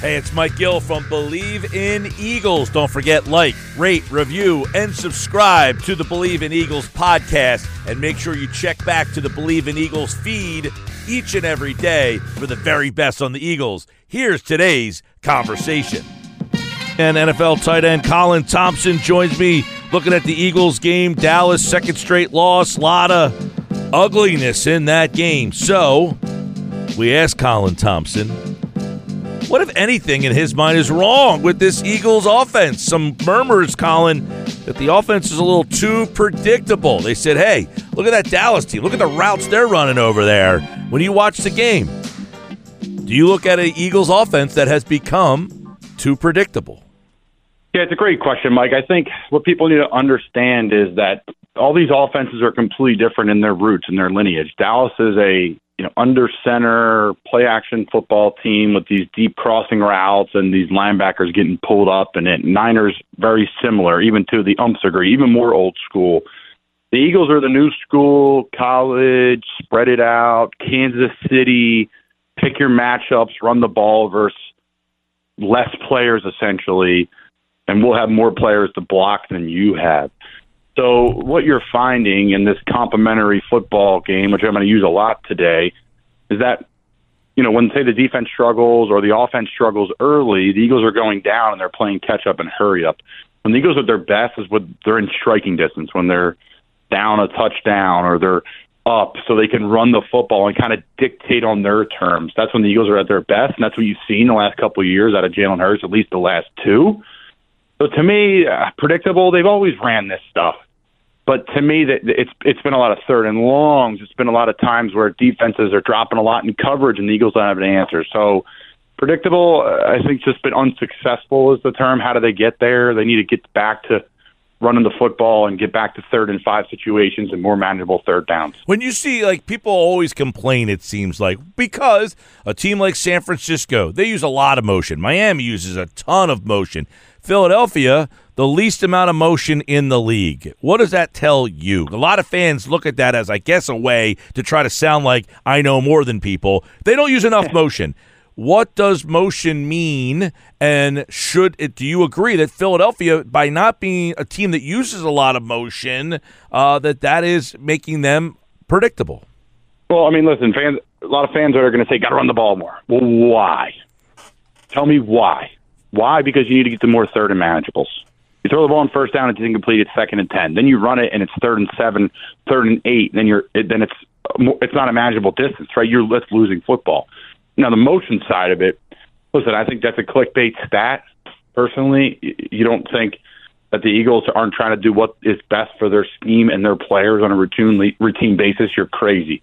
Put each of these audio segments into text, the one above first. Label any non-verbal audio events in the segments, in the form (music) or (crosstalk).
Hey, it's Mike Gill from Bleav in Eagles. Don't forget, like, rate, review, and subscribe to the Bleav in Eagles podcast. And make sure you check back to the Bleav in Eagles feed each and every day for the very best on the Eagles. Here's today's conversation. And NFL tight end Colin Thompson joins me looking at the Eagles game. Dallas, second straight loss. A Lot of ugliness in that game. So we asked Colin Thompson what, if anything, in his mind is wrong with this Eagles offense? Some murmurs, Colin, that the offense is a little too predictable. They said, hey, look at that Dallas team. Look at the routes they're running over there. When you watch the game, do you look at an Eagles offense that has become too predictable? Yeah, it's a great question, Mike. I think what people need to understand is that all these offenses are completely different in their roots and their lineage. Dallas is a you know, under center play action football team with these deep crossing routes and these linebackers getting pulled up and it. Niners very similar, even to the umps agree, even more old school. The Eagles are the new school, college, spread it out, Kansas City, pick your matchups, run the ball versus less players essentially, and we'll have more players to block than you have. So what you're finding in this complementary football game, which I'm going to use a lot today, is that you know when say the defense struggles or the offense struggles early, the Eagles are going down and they're playing catch up and hurry up. When the Eagles are at their best is when they're in striking distance, when they're down a touchdown or they're up so they can run the football and kind of dictate on their terms. That's when the Eagles are at their best, and that's what you've seen the last couple of years out of Jalen Hurts, at least the last two. So to me, uh, predictable. They've always ran this stuff, but to me, that it's it's been a lot of third and longs. It's been a lot of times where defenses are dropping a lot in coverage, and the Eagles don't have an answer. So predictable. Uh, I think just been unsuccessful is the term. How do they get there? They need to get back to running the football and get back to third and five situations and more manageable third downs. When you see like people always complain, it seems like because a team like San Francisco, they use a lot of motion. Miami uses a ton of motion. Philadelphia, the least amount of motion in the league. What does that tell you? A lot of fans look at that as, I guess, a way to try to sound like I know more than people. They don't use enough motion. What does motion mean? And should it, do you agree that Philadelphia, by not being a team that uses a lot of motion, uh, that that is making them predictable? Well, I mean, listen, fans. A lot of fans are going to say, "Got to run the ball more." Well, why? Tell me why. Why? Because you need to get to more third and manageables. You throw the ball on first down, it's incomplete. It's second and ten. Then you run it, and it's third and seven, third and eight. Then you're then it's it's not a manageable distance, right? You're that's losing football. Now the motion side of it, listen, I think that's a clickbait stat. Personally, you don't think that the Eagles aren't trying to do what is best for their scheme and their players on a routine routine basis. You're crazy.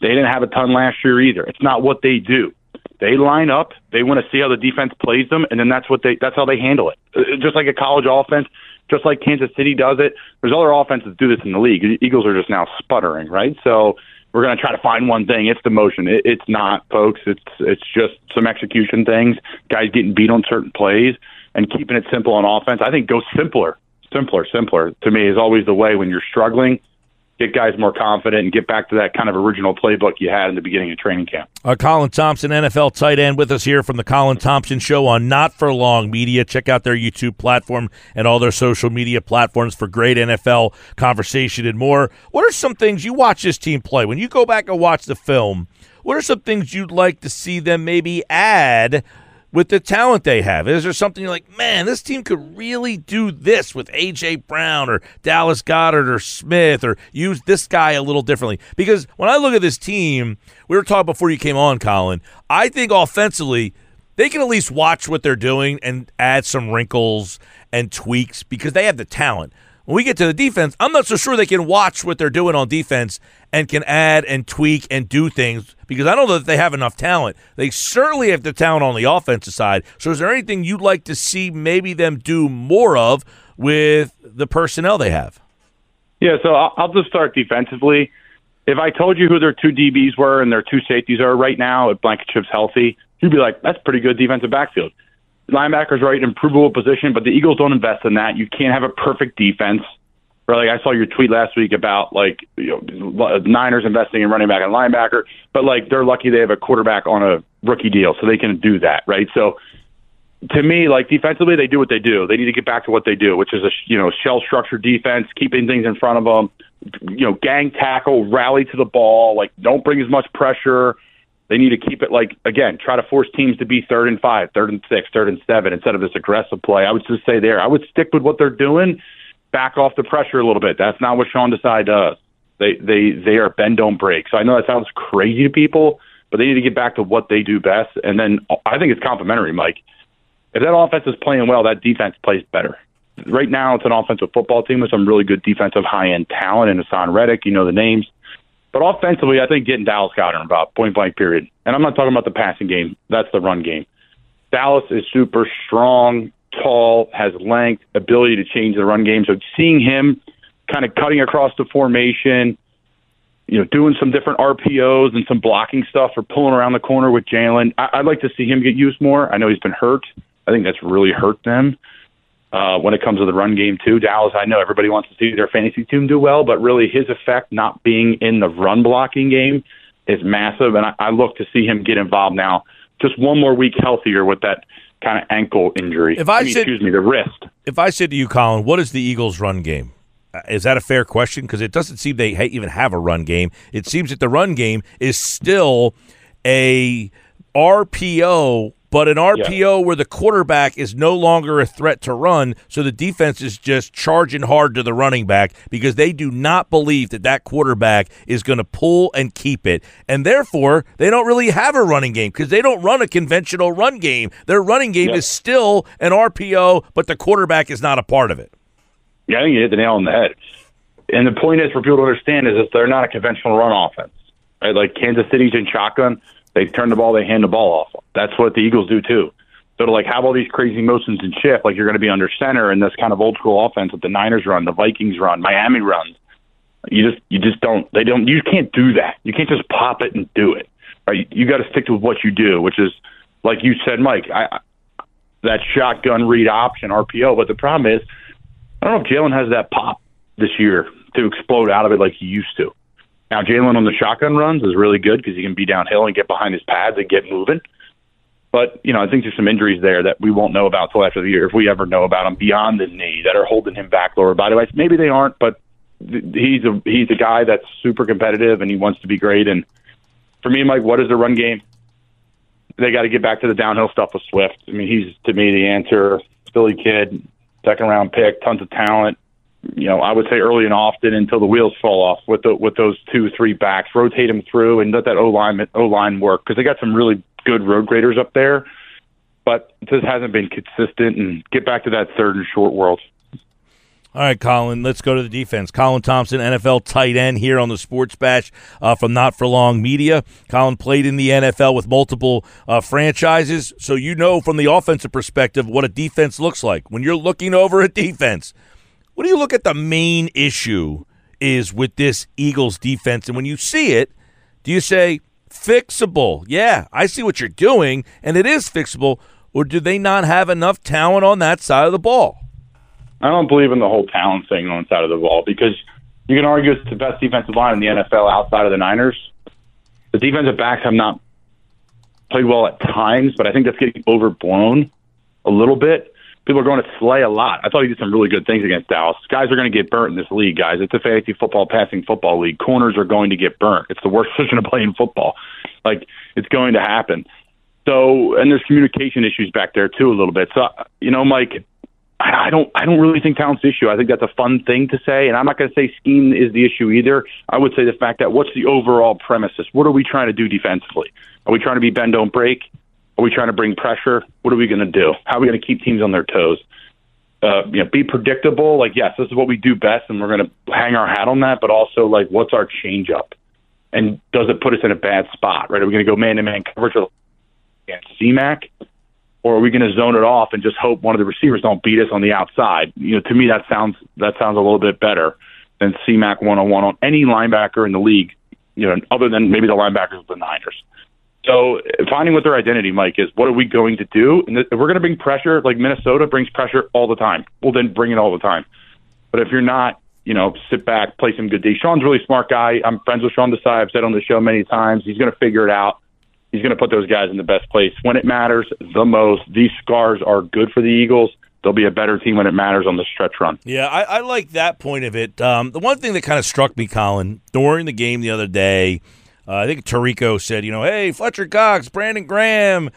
They didn't have a ton last year either. It's not what they do. They line up. They want to see how the defense plays them, and then that's what they that's how they handle it. Uh, just like a college offense, just like Kansas City does it. There's other offenses that do this in the league. The Eagles are just now sputtering, right? So we're going to try to find one thing. It's the motion. It, it's not, folks. It's it's just some execution things. Guys getting beat on certain plays and keeping it simple on offense. I think go simpler, simpler, simpler. To me, is always the way when you're struggling get guys more confident and get back to that kind of original playbook you had in the beginning of training camp. Uh, Colin Thompson, NFL tight end, with us here from the Colin Thompson Show on Not for Long Media. Check out their YouTube platform and all their social media platforms for great NFL conversation and more. What are some things you watch this team play? When you go back and watch the film, what are some things you'd like to see them maybe add with the talent they have? Is there something you're like, man, this team could really do this with A.J. Brown or Dallas Goedert or Smith or use this guy a little differently? Because when I look at this team, we were talking before you came on, Colin, I think offensively, they can at least watch what they're doing and add some wrinkles and tweaks because they have the talent. When we get to the defense, I'm not so sure they can watch what they're doing on defense and can add and tweak and do things because I don't know that they have enough talent. They certainly have the talent on the offensive side. So, is there anything you'd like to see maybe them do more of with the personnel they have? Yeah, so I'll just start defensively. If I told you who their two DBs were and their two safeties are right now, if Blankenship's healthy, you'd be like, that's pretty good defensive backfield linebackers right in improvable position, but the Eagles don't invest in that. You can't have a perfect defense. Really, I saw your tweet last week about like you know Niners investing in running back and linebacker, but like they're lucky they have a quarterback on a rookie deal, so they can do that, right? So to me, like defensively, they do what they do. They need to get back to what they do, which is a you know shell structure defense, keeping things in front of them. You know, gang tackle, rally to the ball. Like, don't bring as much pressure. They need to keep it like again, try to force teams to be third and five, third and six, third and seven instead of this aggressive play. I would just say there, I would stick with what they're doing, back off the pressure a little bit. That's not what Sean Desai does. They they they are bend don't break. So I know that sounds crazy to people, but they need to get back to what they do best. And then I think it's complementary, Mike. If that offense is playing well, that defense plays better. Right now, it's an offensive football team with some really good defensive high end talent and Haason Reddick. You know the names. But offensively, I think getting Dallas Goedert about point blank period. And I'm not talking about the passing game. That's the run game. Dallas is super strong, tall, has length, ability to change the run game. So seeing him kind of cutting across the formation, you know, doing some different RPOs and some blocking stuff or pulling around the corner with Jalen. I- I- would like to see him get used more. I know he's been hurt. I think that's really hurt them uh, when it comes to the run game too. Dallas, I know everybody wants to see their fantasy team do well, but really his effect not being in the run blocking game is massive, and I, I look to see him get involved now. Just one more week healthier with that kind of ankle injury. If I, I mean, said, excuse me, the wrist. If I said to you, Colin, what is the Eagles' run game? Uh, is that a fair question? Because it doesn't seem they even have a run game. It seems that the run game is still a RPO but an RPO yeah. where the quarterback is no longer a threat to run, so the defense is just charging hard to the running back because they do not believe that that quarterback is going to pull and keep it. And therefore, they don't really have a running game because they don't run a conventional run game. Their running game yeah. is still an RPO, but the quarterback is not a part of it. Yeah, I think you hit the nail on the head. And the point is for people to understand is that they're not a conventional run offense. Right? Like Kansas City's in shotgun they turn the ball, they hand the ball off. That's what the Eagles do too. So to like have all these crazy motions and shift, like you're going to be under center in this kind of old school offense that the Niners run, the Vikings run, Miami runs. You just you just don't they don't you can't do that. You can't just pop it and do it. Right? You got to stick to what you do, which is like you said, Mike. I, that shotgun read option RPO. But the problem is, I don't know if Jalen has that pop this year to explode out of it like he used to. Now, Jalen on the shotgun runs is really good because he can be downhill and get behind his pads and get moving. But, you know, I think there's some injuries there that we won't know about till after the year, if we ever know about them beyond the knee that are holding him back lower body wise. Maybe they aren't, but he's a he's a guy that's super competitive and he wants to be great. And for me, Mike, what is the run game? They got to get back to the downhill stuff with Swift. I mean, he's to me the answer. Philly kid, second round pick, tons of talent you know, I would say early and often until the wheels fall off with the, with those two three backs. Rotate them through and let that O line O line work because they got some really good road graders up there, but this hasn't been consistent. And get back to that third and short world. All right, Colin, let's go to the defense. Colin Thompson, NFL tight end here on the Sports Bash uh, from Not For Long Media. Colin played in the NFL with multiple uh, franchises, so you know from the offensive perspective what a defense looks like. When you're looking over a defense, what do you look at the main issue is with this Eagles defense? And when you see it, do you say, fixable? Yeah, I see what you're doing, and it is fixable. Or do they not have enough talent on that side of the ball? I don't believe in the whole talent thing on the side of the ball because you can argue it's the best defensive line in the NFL outside of the Niners. The defensive backs have not played well at times, but I think that's getting overblown a little bit people are going to Slay a lot. I thought he did some really good things against Dallas. Guys are going to get burnt in this league, guys. It's a fantasy football, passing football league. Corners are going to get burnt. It's the worst (laughs) position to play in football. Like it's going to happen. So, and there's communication issues back there too, a little bit. So, you know, Mike, I don't, I don't really think talent's the issue. I think that's a fun thing to say, and I'm not going to say scheme is the issue either. I would say the fact that what's the overall premises? What are we trying to do defensively? Are we trying to be bend don't break? Are we trying to bring pressure? What are we going to do? How are we going to keep teams on their toes? Uh, you know, be predictable. Like, yes, this is what we do best, and we're going to hang our hat on that. But also, like, what's our change up? And does it put us in a bad spot? Right? Are we going to go man to man coverage against CMAC, or are we going to zone it off and just hope one of the receivers don't beat us on the outside? You know, to me, that sounds that sounds a little bit better than CMAC one on one on any linebacker in the league. You know, other than maybe the linebackers of the Niners. So finding what their identity, Mike, is what are we going to do? And if we're going to bring pressure, like Minnesota brings pressure all the time, well, then bring it all the time. But if you're not, you know, sit back, play some good D. Sean's really smart guy. I'm friends with Sean Desai. I've said on the show many times. He's going to figure it out. He's going to put those guys in the best place when it matters the most. These scars are good for the Eagles. They'll be a better team when it matters on the stretch run. Yeah, I, I like that point of it. Um, the one thing that kind of struck me, Colin, during the game the other day, uh, I think Tirico said, you know, hey, Fletcher Cox, Brandon Graham,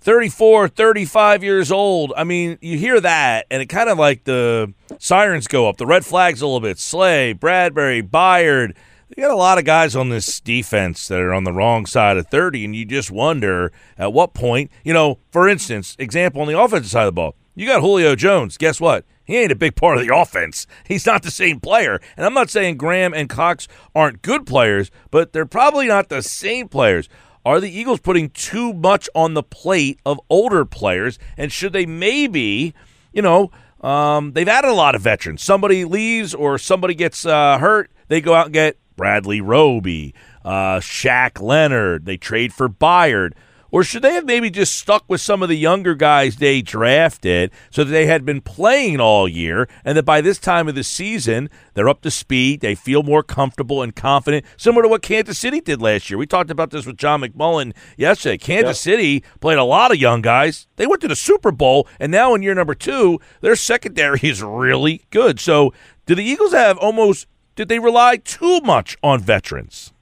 34, 35 years old. I mean, you hear that, and it kind of like the sirens go up, the red flags a little bit. Slay, Bradberry, Byard. You got a lot of guys on this defense that are on the wrong side of 30, and you just wonder at what point, you know, for instance, example on the offensive side of the ball, you got Julio Jones. Guess what? He ain't a big part of the offense. He's not the same player. And I'm not saying Graham and Cox aren't good players, but they're probably not the same players. Are the Eagles putting too much on the plate of older players? And should they maybe, you know, um, they've added a lot of veterans. Somebody leaves or somebody gets uh, hurt, they go out and get Bradley Roby, uh, Shaq Leonard. They trade for Byard. Or should they have maybe just stuck with some of the younger guys they drafted so that they had been playing all year and that by this time of the season, they're up to speed, they feel more comfortable and confident, similar to what Kansas City did last year? We talked about this with John McMullen yesterday. Kansas City played a lot of young guys. They went to the Super Bowl, and now in year number two, their secondary is really good. So, do the Eagles have almost did they rely too much on veterans?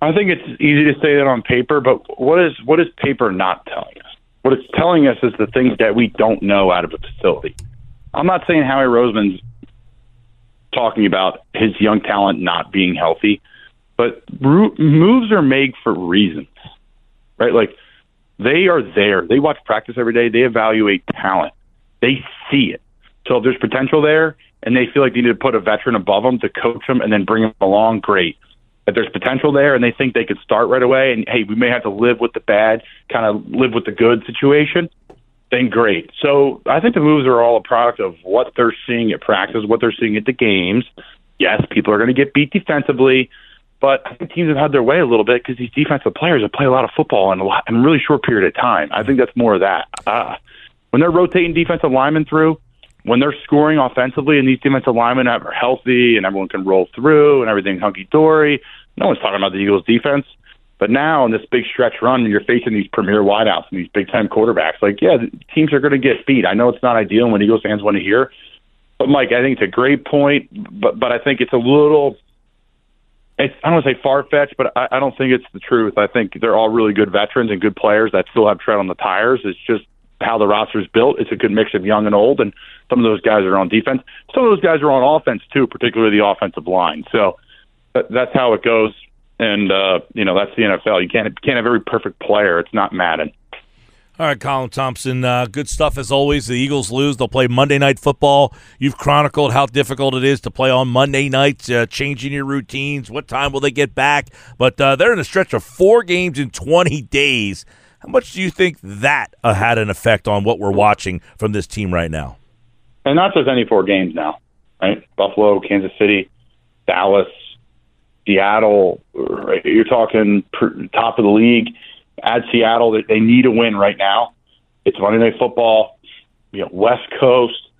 I think it's easy to say that on paper, but what is what is paper not telling us? What it's telling us is the things that we don't know out of a facility. I'm not saying Howie Roseman's talking about his young talent not being healthy, but moves are made for reasons, right? Like they are there. They watch practice every day. They evaluate talent. They see it. So if there's potential there, and they feel like they need to put a veteran above them to coach them and then bring them along, great. If there's potential there and they think they could start right away, and hey, we may have to live with the bad, kind of live with the good situation, then great. So I think the moves are all a product of what they're seeing at practice, what they're seeing at the games. Yes, people are going to get beat defensively, but I think teams have had their way a little bit because these defensive players have played a lot of football in a lot in a really short period of time. I think that's more of that. Uh, when they're rotating defensive linemen through, when they're scoring offensively and these defensive linemen are healthy and everyone can roll through and everything's hunky dory, no one's talking about the Eagles' defense. But now in this big stretch run, you're facing these premier wideouts and these big time quarterbacks. Like, yeah, teams are going to get beat. I know it's not ideal when Eagles fans want to hear, but Mike, I think it's a great point. But but I think it's a little. It's, I don't want to say far fetched, but I, I don't think it's the truth. I think they're all really good veterans and good players that still have tread on the tires. It's just how the roster is built. It's a good mix of young and old, and some of those guys are on defense. Some of those guys are on offense too, particularly the offensive line. So that's how it goes. And uh, you know that's the NFL. You can't can't have every perfect player. It's not Madden. All right, Colin Thompson, uh, good stuff as always. The Eagles lose. They'll play Monday Night Football. You've chronicled how difficult it is to play on Monday nights, uh, changing your routines. What time will they get back? But uh, they're in a stretch of four games in 20 days. How much do you think that uh, had an effect on what we're watching from this team right now? And not just any four games now, right? Buffalo, Kansas City, Dallas, Seattle. You're talking top of the league. Add Seattle, they need a win right now. It's Monday Night Football. You know, West Coast.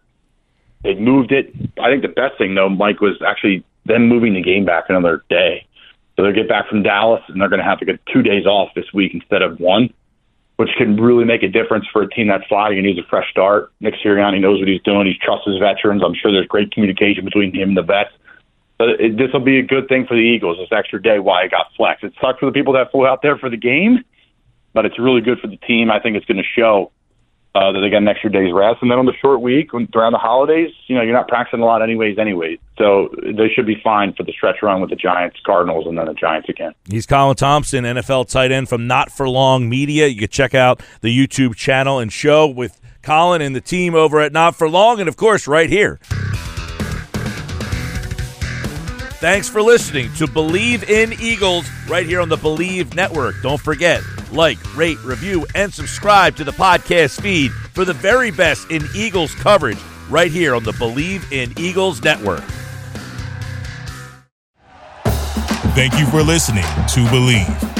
They moved it. I think the best thing though, Mike, was actually them moving the game back another day. So they get back from Dallas, and they're going to have to get two days off this week instead of one, which can really make a difference for a team that's flying and needs a fresh start. Nick Sirianni knows what he's doing. He trusts his veterans. I'm sure there's great communication between him and the vets. But this will be a good thing for the Eagles. This extra day, why it got flexed. It sucks for the people that flew out there for the game, but it's really good for the team. I think it's going to show uh, that they got an extra day's rest. And then on the short week, when, around the holidays, you know, you're not practicing a lot anyways, anyways. So they should be fine for the stretch run with the Giants, Cardinals, and then the Giants again. He's Colin Thompson, NFL tight end from Not For Long Media. You can check out the YouTube channel and show with Colin and the team over at Not For Long, and of course, right here Thanks for listening to Bleav in Eagles right here on the Bleav Network. Don't forget, like, rate, review, and subscribe to the podcast feed for the very best in Eagles coverage right here on the Bleav in Eagles Network. Thank you for listening to Bleav.